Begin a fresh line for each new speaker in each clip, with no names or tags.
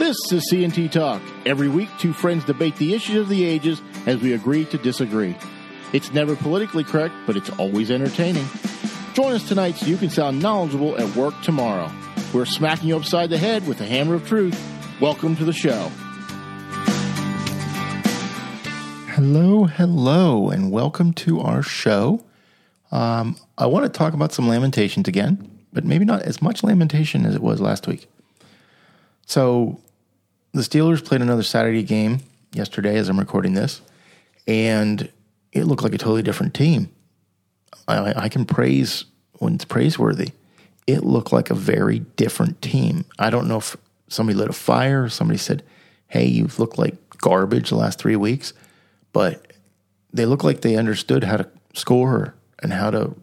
This is C&T Talk. Every week, two friends debate the issues of the ages as we agree to disagree. It's never politically correct, but it's always entertaining. Join us tonight so you can sound knowledgeable at work tomorrow. We're smacking you upside the head with the hammer of truth. Welcome to the show.
Hello, hello, and welcome to our show. Um, I want to talk about some lamentations again, but maybe not as much lamentation as it was last week. So, the Steelers played another Saturday game yesterday as I'm recording this, and it looked like a totally different team. I, I can praise when it's praiseworthy. It looked like a very different team. I don't know if somebody lit a fire, somebody said, Hey, you've looked like garbage the last three weeks, but they look like they understood how to score and how to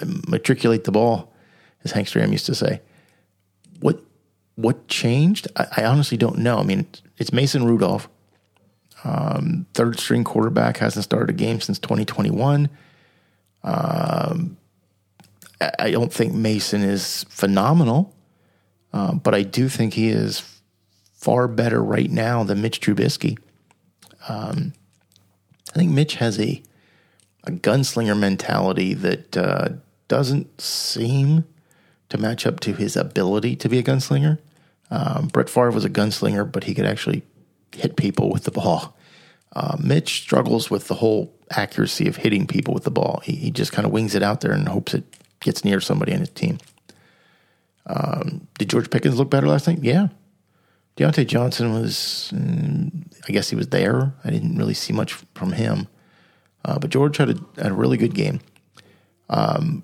um, matriculate the ball, as Hank Stram used to say. What what changed? I, I honestly don't know. I mean, it's Mason Rudolph, um, third string quarterback, hasn't started a game since 2021. Um, I don't think Mason is phenomenal, uh, but I do think he is far better right now than Mitch Trubisky. Um, I think Mitch has a a gunslinger mentality that uh, doesn't seem to match up to his ability to be a gunslinger. Um, Brett Favre was a gunslinger, but he could actually hit people with the ball. Uh, Mitch struggles with the whole accuracy of hitting people with the ball. He, he just kind of wings it out there and hopes it gets near somebody on his team. Um, did George Pickens look better last night? Yeah. Diontae Johnson was, mm, I guess he was there. I didn't really see much from him. Uh, but George had a, had a, really good game. Um,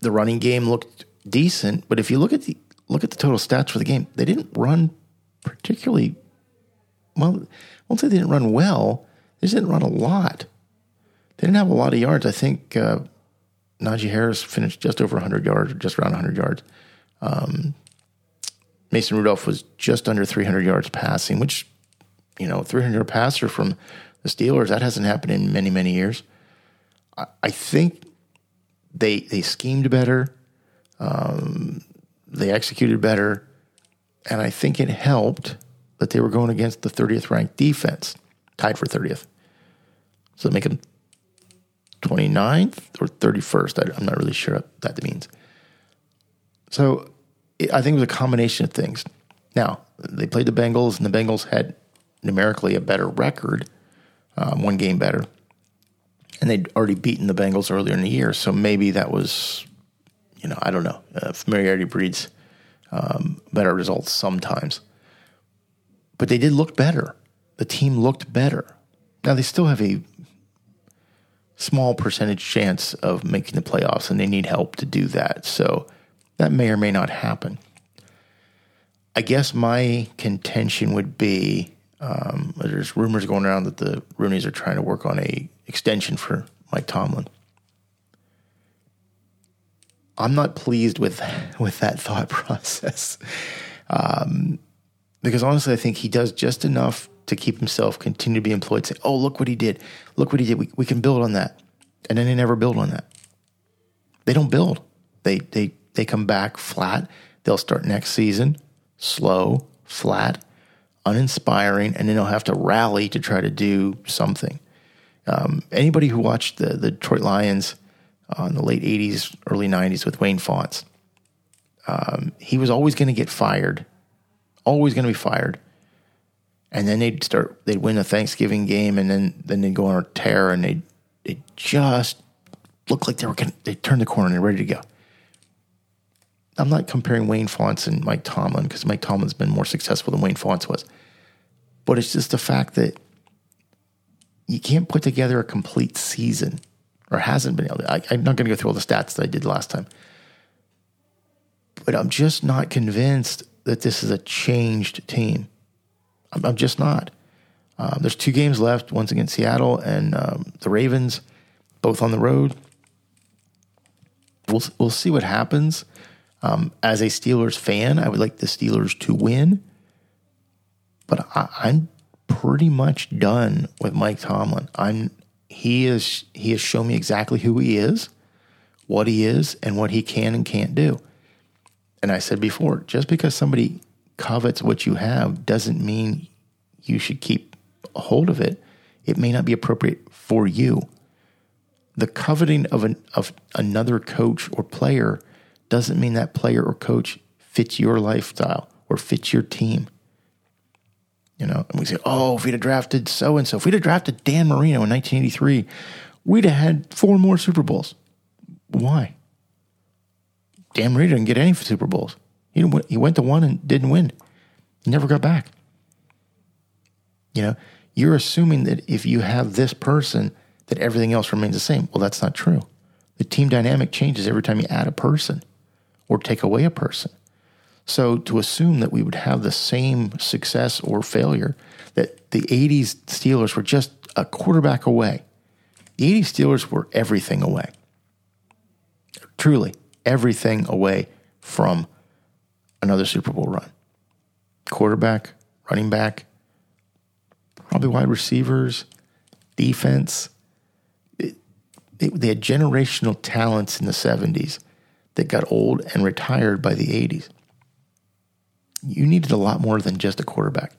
the running game looked decent, but if you look at the look at the total stats for the game, they didn't run particularly well. I won't say they didn't run well. They just didn't run a lot. They didn't have a lot of yards. I think uh, Najee Harris finished just over 100 yards, just around 100 yards. Um, Mason Rudolph was just under 300 yards passing, which, you know, 300 yard passer from the Steelers, that hasn't happened in many, many years. I, I think they they schemed better. Um, they executed better. And I think it helped that they were going against the 30th ranked defense, tied for 30th. So make them 29th or 31st. I, am not really sure what that means. So it, I think it was a combination of things. Now, they played the Bengals, and the Bengals had numerically a better record, um, one game better. And they'd already beaten the Bengals earlier in the year. So maybe that was, you know, I don't know. Uh, familiarity breeds um, better results sometimes. But they did look better. The team looked better. Now, they still have a small percentage chance of making the playoffs, and they need help to do that. So that may or may not happen. I guess my contention would be um, there's rumors going around that the Rooneys are trying to work on a extension for Mike Tomlin. I'm not pleased with with that thought process, um, because honestly, I think he does just enough to keep himself continue to be employed. Say, "Oh, look what he did! Look what he did! We we can build on that," and then they never build on that. They don't build. They they they come back flat. They'll start next season slow, flat, uninspiring, and then they'll have to rally to try to do something. Um, anybody who watched the, the Detroit Lions uh, in the late 80s, early 90s with Wayne Fontes, um, he was always going to get fired, always going to be fired. And then they'd start, they'd win a Thanksgiving game, and then, then they'd go on a tear, and they'd, they just looked like they were going to, they turned the corner and they're ready to go. I'm not comparing Wayne Fontes and Mike Tomlin because Mike Tomlin's been more successful than Wayne Fontes was. But it's just the fact that you can't put together a complete season or hasn't been able to. I, am not going to go through all the stats that I did last time. But I'm just not convinced that this is a changed team. I'm, I'm just not. Um, there's two games left, one's against Seattle and um, the Ravens, both on the road. We'll, we'll see what happens. Um, as a Steelers fan, I would like the Steelers to win, but I, I'm pretty much done with Mike Tomlin. I'm he is he has shown me exactly who he is, what he is, and what he can and can't do. And I said before, just because somebody covets what you have doesn't mean you should keep hold of it. It may not be appropriate for you. The coveting of an of another coach or player doesn't mean that player or coach fits your lifestyle or fits your team. You know, and we say, oh, if we'd have drafted so and so, if we'd have drafted Dan Marino in 1983, we'd have had four more Super Bowls. Why? Dan Marino didn't get any Super Bowls. He, he went to one and didn't win. He never got back. You know, you're assuming that if you have this person, that everything else remains the same. Well, that's not true. The team dynamic changes every time you add a person or take away a person. So to assume that we would have the same success or failure, that the 80s Steelers were just a quarterback away. The 80s Steelers were everything away. Truly, everything away from another Super Bowl run. Quarterback, running back, probably wide receivers, defense. It, they had generational talents in the 70s that got old and retired by the 80s. You needed a lot more than just a quarterback.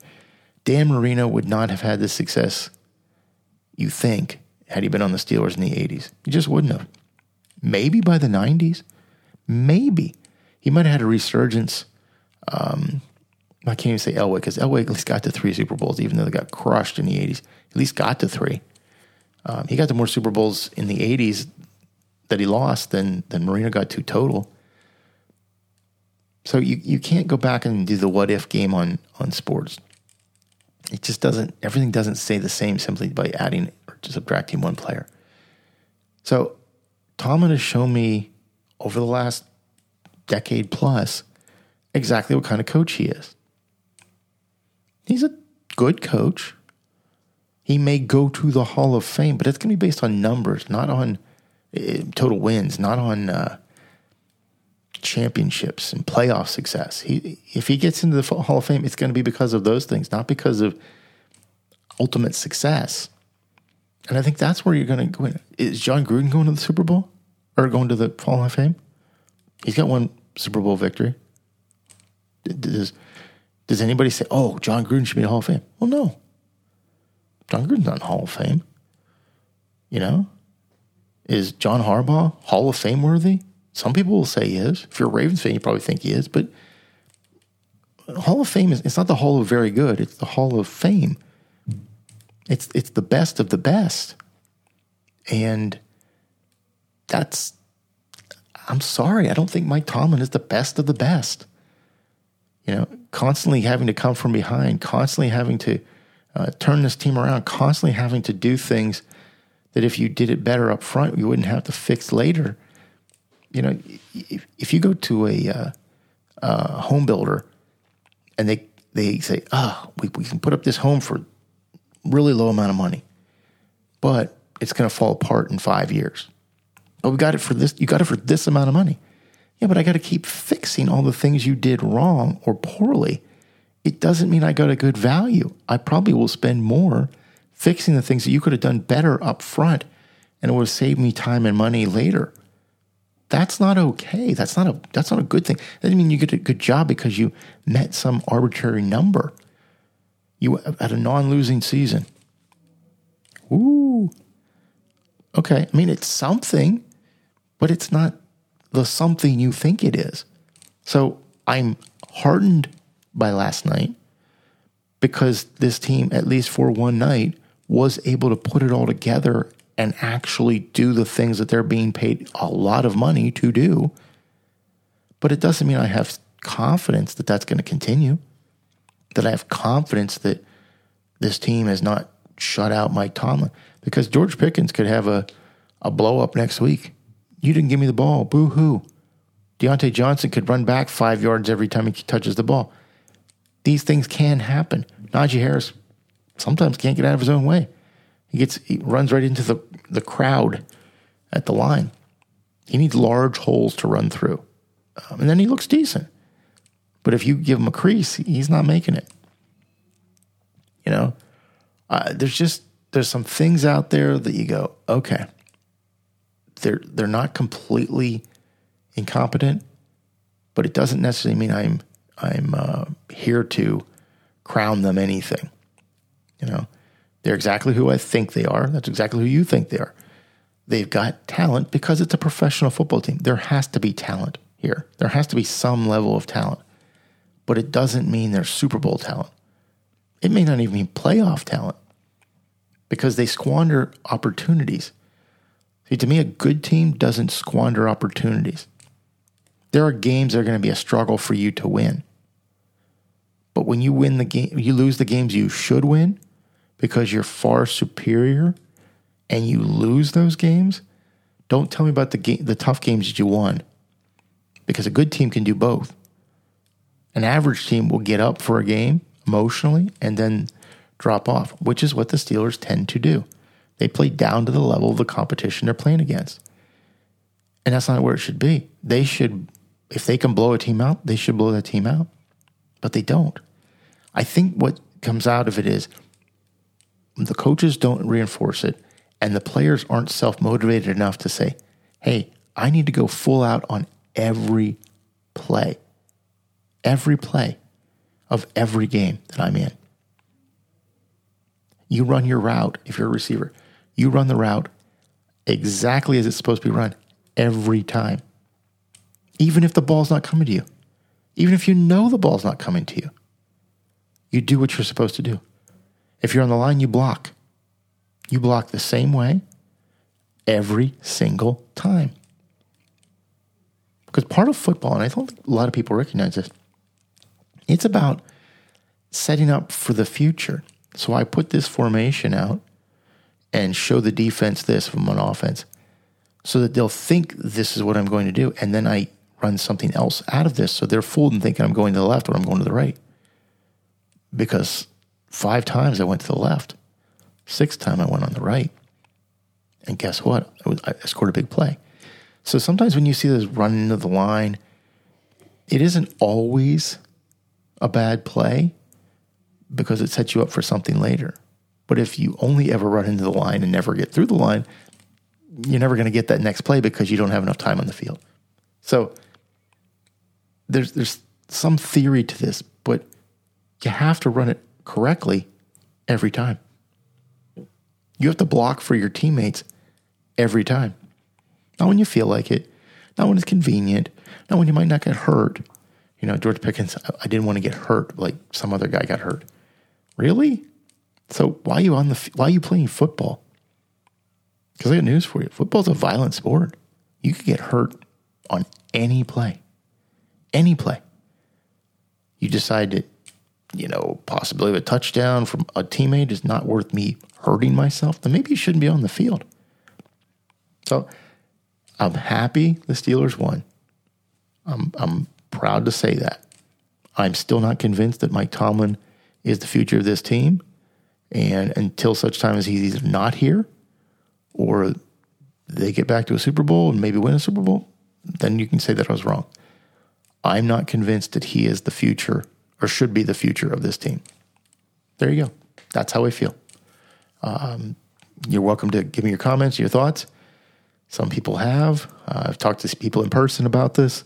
Dan Marino would not have had the success you think had he been on the Steelers in the 80s. He just wouldn't have. Maybe by the 90s. Maybe. He might have had a resurgence. Um, I can't even say Elway because Elway at least got to three Super Bowls, even though they got crushed in the 80s. At least got to three. Um, he got to more Super Bowls in the 80s that he lost than, than Marino got to total. So you, you can't go back and do the what if game on, on sports. It just doesn't, everything doesn't stay the same simply by adding or subtracting one player. So Tomlin has shown me over the last decade plus exactly what kind of coach he is. He's a good coach. He may go to the Hall of Fame, but it's going to be based on numbers, not on uh, total wins, not on uh, championships and playoff success. He, if he gets into the Hall of Fame, it's going to be because of those things, not because of ultimate success. And I think that's where you're going to go. In. Is Jon Gruden going to the Super Bowl or going to the Hall of Fame? He's got one Super Bowl victory. Does does anybody say, "Oh, Jon Gruden should be in the Hall of Fame"? Well, no. Jon Gruden's not in the Hall of Fame. You know, is John Harbaugh Hall of Fame worthy? Some people will say he is. If you're a Ravens fan, you probably think he is. But Hall of Fame is it's not the Hall of Very Good. It's the Hall of Fame. It's it's the best of the best, and that's. I'm sorry, I don't think Mike Tomlin is the best of the best. You know, constantly having to come from behind, constantly having to uh, turn this team around, constantly having to do things that if you did it better up front, you wouldn't have to fix later. You know, if, if you go to a uh, uh, home builder and they they say, "Ah, oh, we, we can put up this home for really low amount of money, but it's going to fall apart in five years. Oh, we got it for this. You got it for this amount of money. Yeah, but I got to keep fixing all the things you did wrong or poorly. It doesn't mean I got a good value. I probably will spend more fixing the things that you could have done better up front and it would have saved me time and money later. That's not okay. That's not a that's not a good thing. That doesn't mean you get a good job because you met some arbitrary number. You had a non-losing season. Ooh. Okay. I mean, it's something, but it's not the something you think it is. So I'm hardened by last night because this team, at least for one night, was able to put it all together and actually do the things that they're being paid a lot of money to do. But it doesn't mean I have confidence that that's going to continue that I have confidence that this team has not shut out Mike Tomlin because George Pickens could have a, a blow up next week. You didn't give me the ball. Boo hoo. Diontae Johnson could run back five yards every time he touches the ball. These things can happen. Najee Harris sometimes can't get out of his own way. He gets he runs right into the, the crowd at the line. He needs large holes to run through. Um, and then he looks decent. But if you give him a crease, he's not making it. You know, uh, there's just there's some things out there that you go, okay, they're they're not completely incompetent, but it doesn't necessarily mean I'm I'm uh, here to crown them anything. You know, they're exactly who I think they are. That's exactly who you think they are. They've got talent because it's a professional football team. There has to be talent here. There has to be some level of talent, but it doesn't mean they're Super Bowl talent. It may not even be playoff talent because they squander opportunities. See, to me, a good team doesn't squander opportunities. There are games that are going to be a struggle for you to win. But when you win the game, you lose the games you should win because you're far superior and you lose those games. Don't tell me about the game, the tough games that you won because a good team can do both. An average team will get up for a game emotionally and then drop off, which is what the Steelers tend to do. They play down to the level of the competition they're playing against. And that's not where it should be. They should, if they can blow a team out, they should blow that team out. But they don't. I think what comes out of it is the coaches don't reinforce it, and the players aren't self motivated enough to say, hey, I need to go full out on every play. Every play of every game that I'm in. You run your route if you're a receiver. You run the route exactly as it's supposed to be run every time. Even if the ball's not coming to you. Even if you know the ball's not coming to you. You do what you're supposed to do. If you're on the line, you block. You block the same way every single time. Because part of football, and I don't think a lot of people recognize this, it's about setting up for the future. So I put this formation out and show the defense this from an offense so that they'll think this is what I'm going to do. And then I run something else out of this. So they're fooled and thinking I'm going to the left when I'm going to the right. Because five times I went to the left, sixth time I went on the right. And guess what? I scored a big play. So sometimes when you see this run into the line, it isn't always a bad play because it sets you up for something later. But if you only ever run into the line and never get through the line, you're never going to get that next play because you don't have enough time on the field. So there's there's some theory to this, but you have to run it correctly every time. You have to block for your teammates every time. Not when you feel like it, not when it's convenient, not when you might not get hurt, you know, George Pickens, I didn't want to get hurt like some other guy got hurt. Really? So why are you on the why are you playing football? Because I got news for you. Football's a violent sport. You could get hurt on any play. Any play. You decide that, you know, possibility of a touchdown from a teammate is not worth me hurting myself, then maybe you shouldn't be on the field. So I'm happy the Steelers won. I'm I'm proud to say that. I'm still not convinced that Mike Tomlin is the future of this team. And until such time as he's either not here or they get back to a Super Bowl and maybe win a Super Bowl, then you can say that I was wrong. I'm not convinced that he is the future or should be the future of this team. There you go. That's how I feel. Um, you're welcome to give me your comments, your thoughts. Some people have. Uh, I've talked to people in person about this.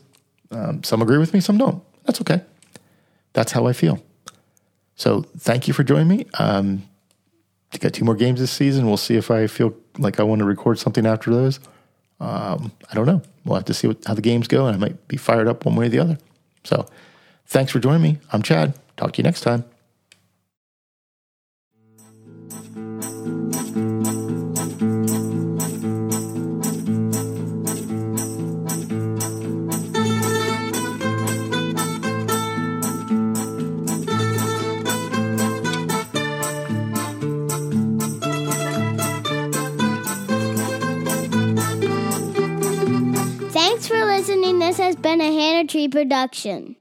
Um, some agree with me, some don't. That's okay. That's how I feel. So thank you for joining me. Um, got two more games this season. We'll see if I feel like I want to record something after those. Um, I don't know. We'll have to see what, how the games go, and I might be fired up one way or the other. So thanks for joining me. I'm Chad. Talk to you next time.
Thanks for listening. This has been a Hannah Tree production.